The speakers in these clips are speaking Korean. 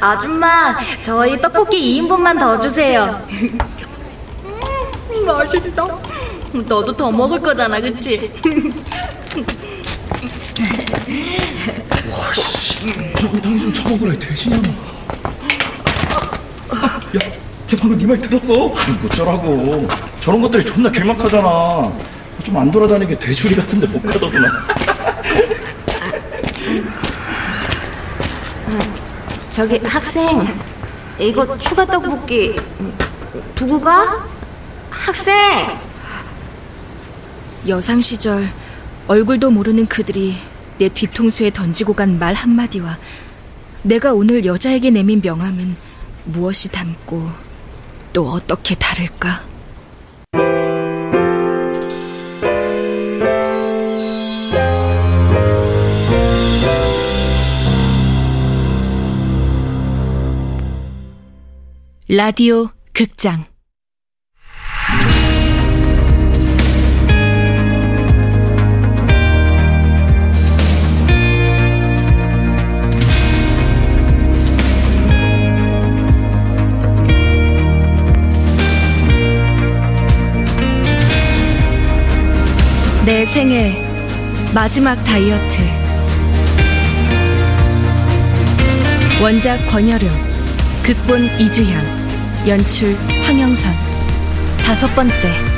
아줌마, 저희 떡볶이 2인분만 더 주세요. 음, 맛있다. 너도 더 먹을 거잖아, 그치? 와, 씨. 적당히 좀 처먹으라, 대신이야. 야, 쟤 방금 네말 들었어? 어쩌라고. 저런 것들이 존나 길막하잖아. 좀 안 돌아다니게 돼지우리 같은데 못 가더구나. 저기 학생, 이거 추가 떡볶이 두고 가? 학생! 여상 시절 얼굴도 모르는 그들이 내 뒤통수에 던지고 간 말 한마디와 내가 오늘 여자에게 내민 명함은 무엇이 담고 또 어떻게 다를까? 라디오 극장. 내 생애 마지막 다이어트. 원작 권여름 극본 이주향 연출 황영선. 다섯 번째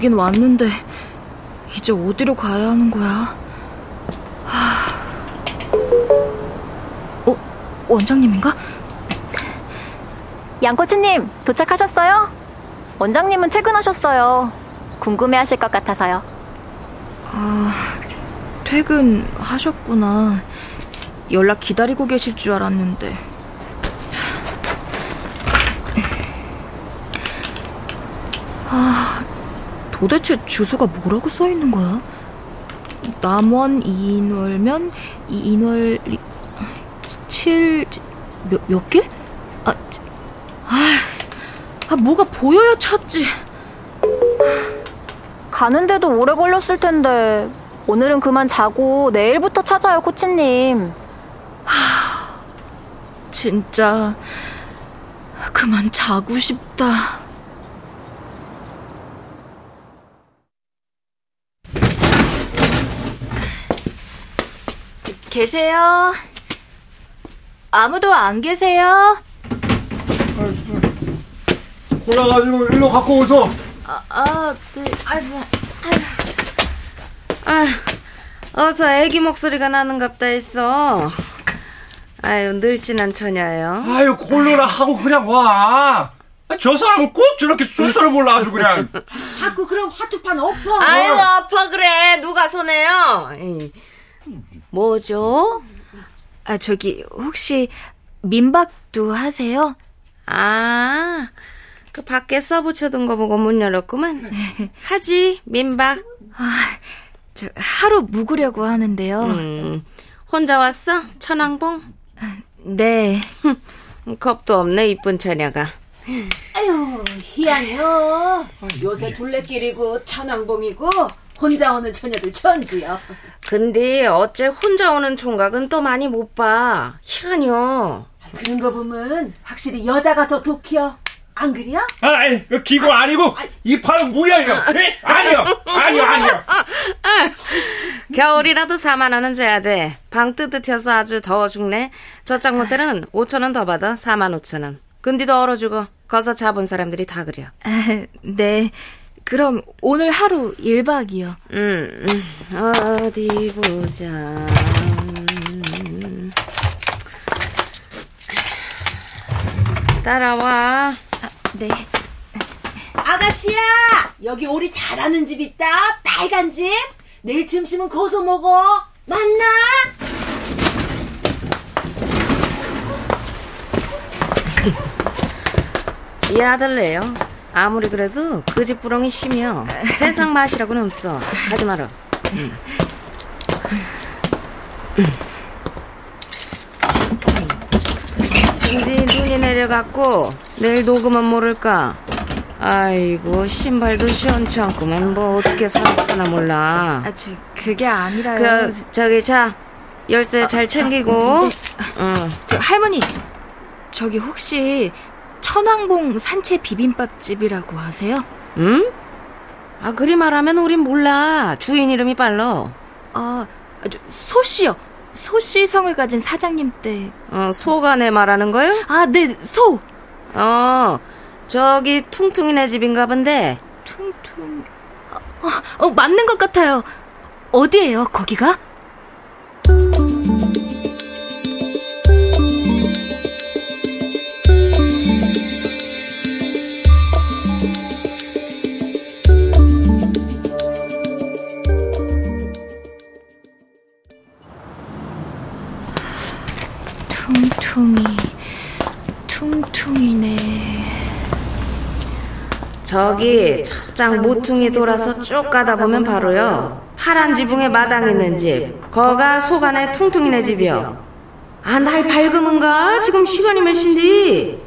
오긴 왔는데 이제 어디로 가야 하는 거야? 하... 어? 원장님인가? 양꼬치님 도착하셨어요? 원장님은 퇴근하셨어요. 궁금해하실 것 같아서요. 아, 퇴근하셨구나. 연락 기다리고 계실 줄 알았는데. 아, 도대체 주소가 뭐라고 써 있는 거야? 남원 이인월면 이인월 7 몇, 몇 길? 아, 아, 아, 뭐가 보여야 찾지. 가는데도 오래 걸렸을 텐데 오늘은 그만 자고 내일부터 찾아요, 코치님. 진짜 그만 자고 싶다. 계세요? 아무도 안 계세요? 골라가지고 일로 갖고 오소. 아, 아 네. 아유, 아유, 어서 애기 목소리가 나는갑다 했어. 아유, 늘씬한 처녀예요. 아유, 콜로라 하고 그냥 와. 아, 저 사람은 꼭 저렇게 순서를 몰라 아주 그냥. 자꾸 그럼 화투판 엎어. 아유, 엎어 그래. 누가 손해요? 에이. 뭐죠? 아, 저기 혹시 민박도 하세요? 아, 그 밖에 써붙여둔 거 보고 문 열었구만. 하지, 민박. 아, 저 하루 묵으려고 하는데요. 음, 혼자 왔어? 천왕봉? 네. 겁도 없네, 이쁜 처녀가. 아유, 희한해요. 요새 둘레길이고 천왕봉이고 혼자 오는 처녀들 천지요. 근데 어째 혼자 오는 총각은 또 많이 못 봐. 희한해요. 그런 거 보면 확실히 여자가 더 독혀. 안 그래요? 아이, 그 기고 아 니고 이 팔은 무야요. 아니요, 아니요, 아니요. 겨울이라도 4만 원은 줘야 돼. 방 뜨뜻해서 아주 더워 죽네. 저짝 모텔은 5천 원 더 받아. 4만 5천 원. 근디도 얼어주고 거서 잡은 사람들이 다 그려. 아, 네. 그럼 오늘 하루 1박이요. 음, 음, 어디 보자. 음. 따라와. 네. 아가씨야! 여기 오리 잘하는 집 있다. 빨간 집. 내일 점심은 거기서 먹어. 만나? 이 아들래요. 아무리 그래도 그 집 부렁이 심이요. 세상 맛이라고는 없어. 하지 마라. 근데 눈이 내려갖고 내일 녹으면 모를까. 아이고 신발도 시원찮구만 뭐 어떻게 살았나 몰라. 아, 저 그게 아니라요. 저 저기 자 열쇠 잘 챙기고. 응. 저 할머니, 저기 혹시 천왕봉 산채 비빔밥 집이라고 아세요? 응? 아 그리 말하면 우린 몰라. 주인 이름이 빨라. 아, 저, 소씨요. 소씨 성을 가진 사장님 때. 어 소가네 말하는 거요? 아, 네, 소. 어 저기 퉁퉁이네 집인가 본데. 퉁퉁. 어, 어, 맞는 것 같아요. 어디예요, 거기가? 퉁퉁이, 퉁퉁이네. 저기 첫장 모퉁이 돌아서 쭉 가다 보면 바로요. 파란 지붕에 마당 있는 집. 거가 소간의 퉁퉁이네 집이요. 아, 날 밝으문가? 지금 시간이 몇 시인데?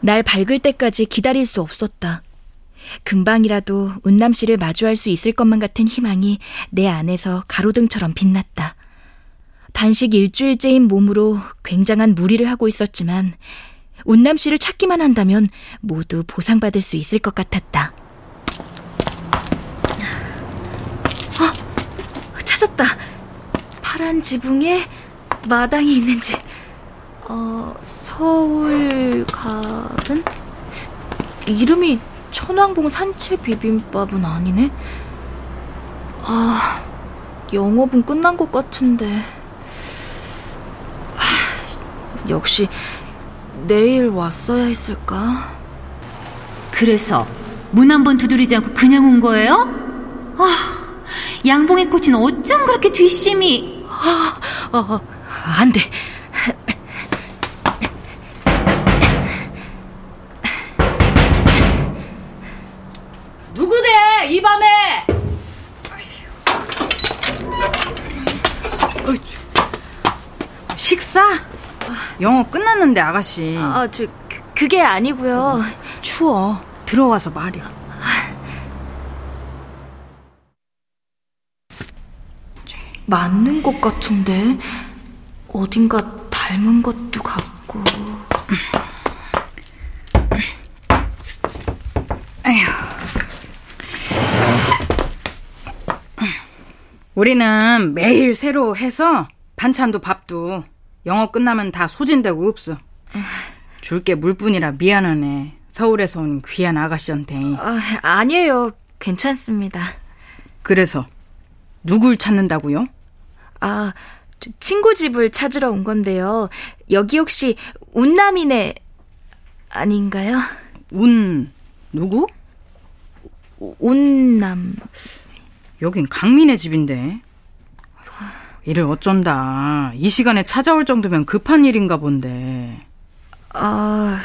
날 밝을 때까지 기다릴 수 없었다. 금방이라도 운남 씨를 마주할 수 있을 것만 같은 희망이 내 안에서 가로등처럼 빛났다. 단식 일주일째인 몸으로 굉장한 무리를 하고 있었지만 운남 씨를 찾기만 한다면 모두 보상받을 수 있을 것 같았다. 어, 찾았다. 파란 지붕에 마당이 있는 집. 어, 서울 가든? 이름이 천왕봉 산채 비빔밥은 아니네? 아, 영업은 끝난 것 같은데. 아, 역시 내일 왔어야 했을까? 그래서 문 한 번 두드리지 않고 그냥 온 거예요? 아, 양봉의 꽃은 어쩜 그렇게 뒷심이... 어, 어, 안 돼. 누구대 이 밤에? 식사? 영어 끝났는데 아가씨 아, 저, 그, 그게 아니고요. 추워 들어와서 말이야 맞는 것 같은데 어딘가 닮은 것도 같고. 우리는 매일 새로 해서 반찬도 밥도 영어 끝나면 다 소진되고 없어 줄게 물뿐이라 미안하네 서울에서 온 귀한 아가씨한테 아, 아니에요. 괜찮습니다. 그래서 누굴 찾는다고요? 아, 저 친구 집을 찾으러 온 건데요. 여기 혹시 운남이네 아닌가요? 운 누구? 우- 운남. 여긴 강민의 집인데 이를 어쩐다 이 시간에 찾아올 정도면 급한 일인가 본데 아,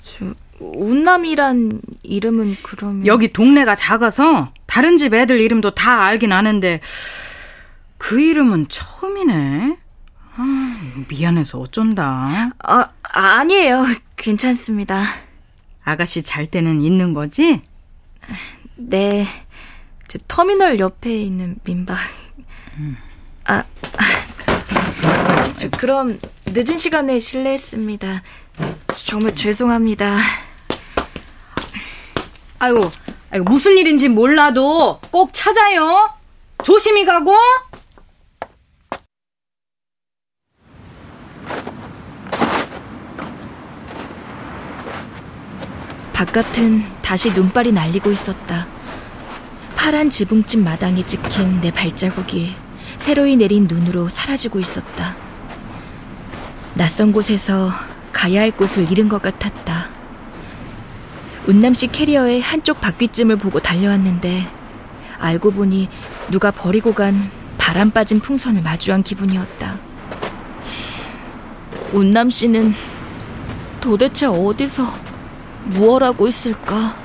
저 운남이란 이름은 그러면 여기 동네가 작아서 다른 집 애들 이름도 다 알긴 아는데 그 이름은 처음이네. 아, 미안해서 어쩐다. 아, 아니에요. 괜찮습니다. 아가씨 잘 때는 있는 거지? 네. 저 터미널 옆에 있는 민박. 아, 아. 저 그럼 늦은 시간에 실례했습니다. 정말 죄송합니다. 아이고, 아이고 무슨 일인지 몰라도 꼭 찾아요. 조심히 가고. 바깥은 다시 눈발이 날리고 있었다. 파란 지붕집 마당에 찍힌 내 발자국이 새로이 내린 눈으로 사라지고 있었다. 낯선 곳에서 가야 할 곳을 잃은 것 같았다. 운남씨 캐리어의 한쪽 바퀴쯤을 보고 달려왔는데 알고 보니 누가 버리고 간 바람 빠진 풍선을 마주한 기분이었다. 운남씨는 도대체 어디서 무얼 하고 있을까?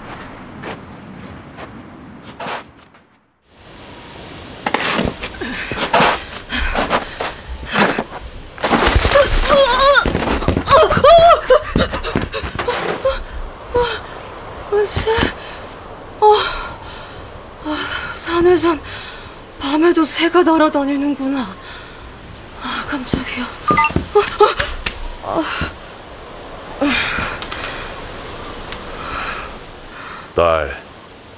산에선 새가 날아다니는구나. 아, 깜짝이야. 딸,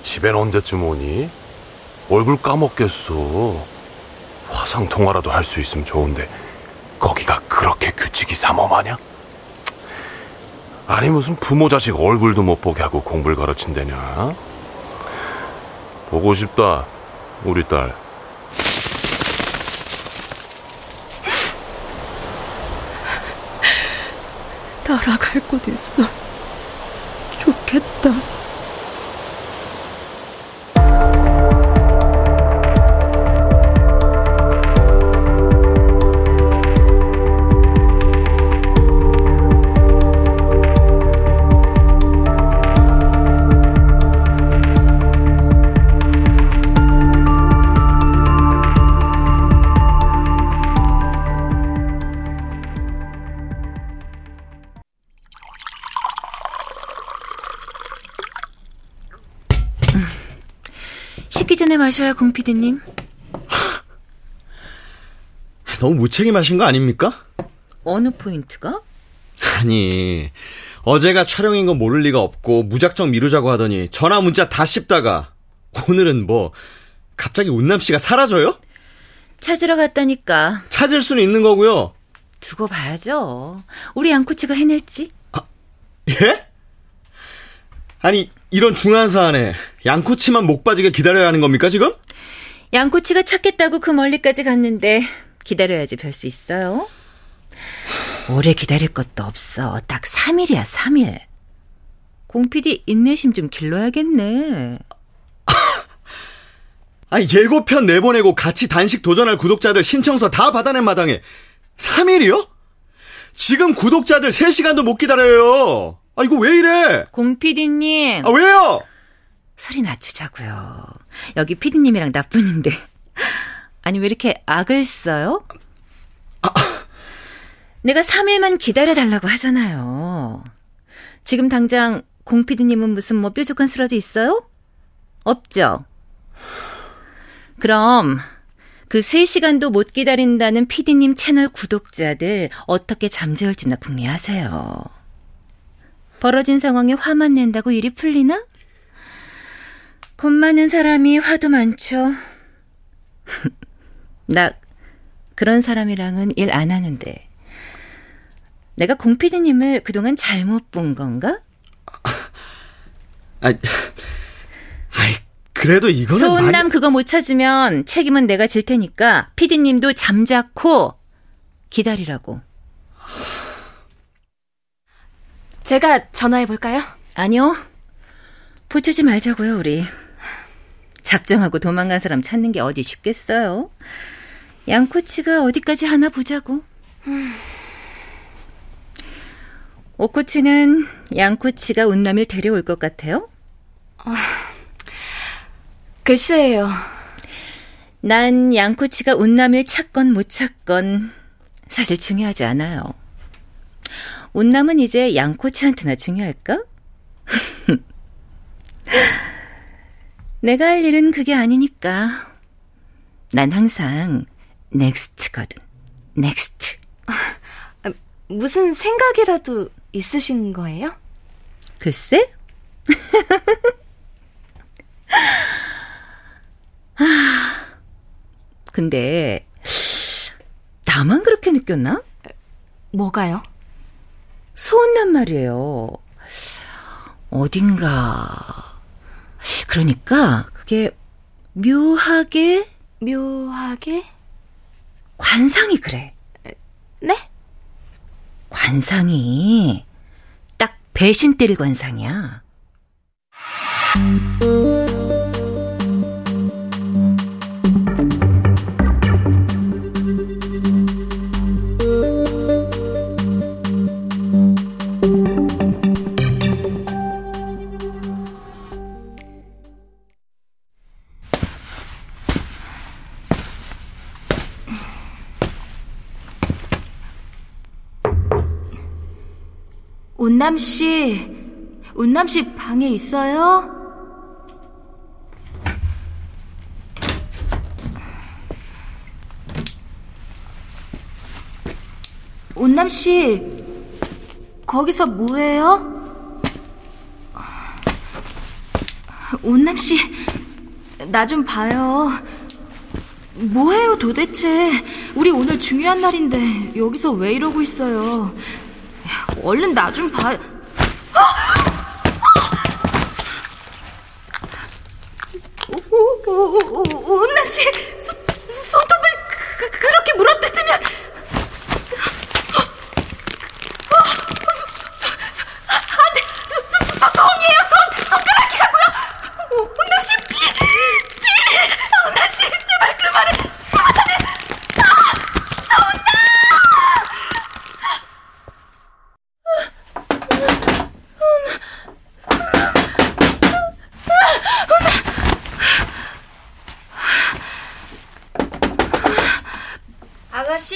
집엔 언제쯤 오니? 얼굴 까먹겠어. 화상 통화라도 할 수 있으면 좋은데 거기가 그렇게 규칙이 삼엄하냐? 아니 무슨 부모 자식 얼굴도 못 보게 하고 공부를 가르친다냐? 보고 싶다, 우리 딸. 날아갈 곳 있어. 전에 마셔요, 공피디님. 너무 무책임하신 거 아닙니까? 어느 포인트가? 아니, 어제가 촬영인 건 모를 리가 없고 무작정 미루자고 하더니 전화 문자 다 씹다가 오늘은 뭐 갑자기 운남 씨가 사라져요? 찾으러 갔다니까. 찾을 수는 있는 거고요. 두고 봐야죠. 우리 양코치가 해낼지. 예? 아니, 이런 중요한 사안에 양코치만 목 빠지게 기다려야 하는 겁니까, 지금? 양코치가 찾겠다고 그 멀리까지 갔는데 기다려야지 별 수 있어요. 오래 기다릴 것도 없어. 딱 3일이야, 3일. 공PD 인내심 좀 길러야겠네. 아니, 예고편 내보내고 같이 단식 도전할 구독자들 신청서 다 받아낸 마당에 3일이요? 지금 구독자들 3시간도 못 기다려요. 아, 이거 왜 이래? 공PD님. 아, 왜요? 소리 낮추자고요. 여기 PD님이랑 나뿐인데. 아니, 왜 이렇게 악을 써요? 내가 3일만 기다려달라고 하잖아요. 지금 당장 공PD님은 무슨 뭐 뾰족한 수라도 있어요? 없죠? 그럼 그 3시간도 못 기다린다는 PD님 채널 구독자들 어떻게 잠재울지나 궁리하세요. 벌어진 상황에 화만 낸다고 일이 풀리나? 겁 많은 사람이 화도 많죠. 나 그런 사람이랑은 일 안 하는데. 내가 공피디님을 그동안 잘못 본 건가? 아, 아이, 그래도 이거는 소은남 말이... 그거 못 찾으면 책임은 내가 질 테니까 피디님도 잠자코 기다리라고. 제가 전화해 볼까요? 아니요. 보채지 말자고요, 우리. 작정하고 도망간 사람 찾는 게 어디 쉽겠어요? 양코치가 어디까지 하나 보자고. 오코치는 양코치가 운남을 데려올 것 같아요? 어, 글쎄요. 난 양코치가 운남을 찾건 못 찾건 사실 중요하지 않아요. 운남은 이제 양코치한테나 중요할까? 내가 할 일은 그게 아니니까. 난 항상 next거든. Next. 무슨 생각이라도 있으신 거예요? 글쎄? 아, 근데 나만 그렇게 느꼈나? 뭐가요? 소은난 말이에요. 어딘가. 그러니까 그게 묘하게 묘하게 관상이 그래. 네? 관상이 딱 배신 때릴 관상이야. 운남 씨, 운남 씨 방에 있어요? 운남 씨, 거기서 뭐해요? 운남 씨, 나 좀 봐요. 뭐해요 도대체? 우리 오늘 중요한 날인데 여기서 왜 이러고 있어요? 얼른 나 좀 봐요. 운남 씨, 손톱을 그, 그렇게 물어뜯으면 안돼, 손이에요, 손, 손가락이라고요. 운남 씨, 피, 피, 운남 씨, 제발 그만해, 그만해. 아, 손나. 아가씨,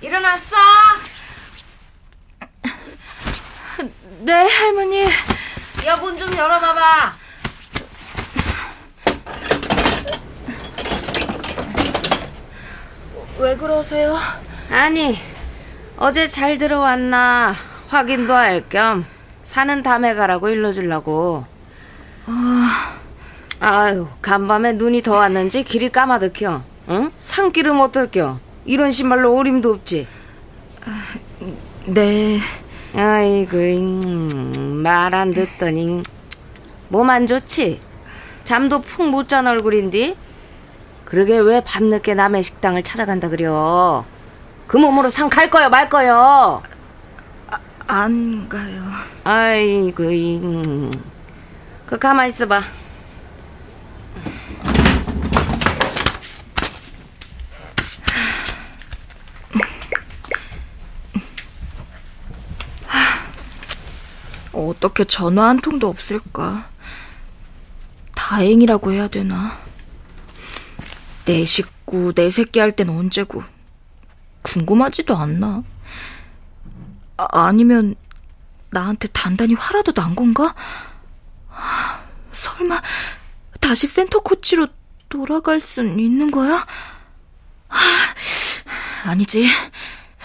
일어났어? 네, 할머니. 여문 좀 열어봐봐. 왜 그러세요? 아니, 어제 잘 들어왔나 확인도 할 겸 사는 담에 가라고 일러주려고. 아, 아유, 간밤에 눈이 더 왔는지 길이 까마득혀. 응? 산길을 못 들겨. 이런 신발로 오림도 없지. 네. 아이고, 음, 말안 듣더니 몸 안 좋지? 잠도 푹 못 잔 얼굴인디? 그러게 왜 밤늦게 남의 식당을 찾아간다 그려? 그 몸으로 상 갈 거요 말 거요? 안 가요. 아이고, 이, 음. 그 가만 있어봐. 어떻게 전화 한 통도 없을까? 다행이라고 해야 되나? 내 식구, 내 새끼 할 땐 언제고. 궁금하지도 않나? 아, 아니면 나한테 단단히 화라도 난 건가? 하, 설마 다시 센터 코치로 돌아갈 순 있는 거야? 하, 아니지.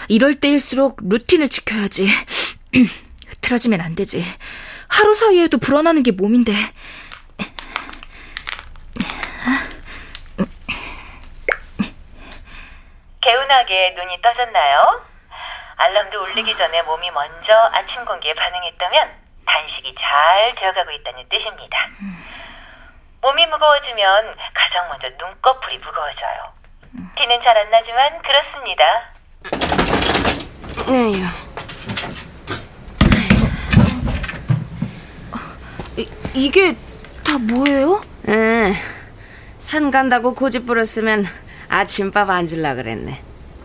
이럴 때일수록 루틴을 지켜야지. 흐트러지면 안 되지. 하루 사이에도 불어나는 게 몸인데. 개운하게 눈이 떠졌나요? 알람도 울리기 전에 몸이 먼저 아침 공기에 반응했다면 단식이 잘 되어가고 있다는 뜻입니다. 몸이 무거워지면 가장 먼저 눈꺼풀이 무거워져요. 티는 잘 안 나지만 그렇습니다. 에휴. 이 게 다 뭐예요? 에, 산 간다고 고집 부렸으면 아침밥 안 줄라 그랬네.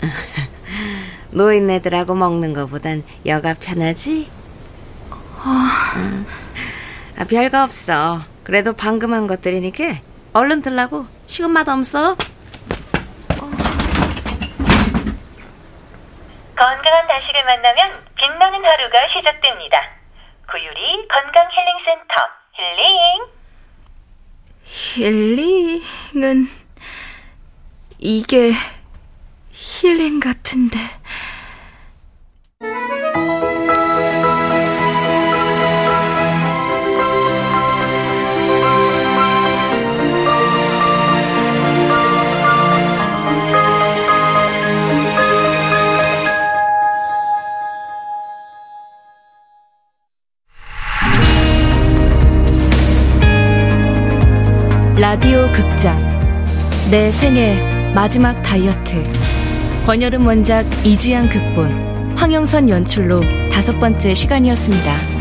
노인네들하고 먹는 거보단 여가 편하지? 아, 별거 없어. 그래도 방금 한 것들이니까 얼른 들라고. 시간 맛 없어? 건강한 단식을 만나면 빛나는 하루가 시작됩니다. 구유리 건강 힐링 센터 힐링. 힐링은 이게 힐링 같은데. 라디오 극장 내 생애 마지막 다이어트 권여름 원작 이주양 극본 황영선 연출로 다섯 번째 시간이었습니다.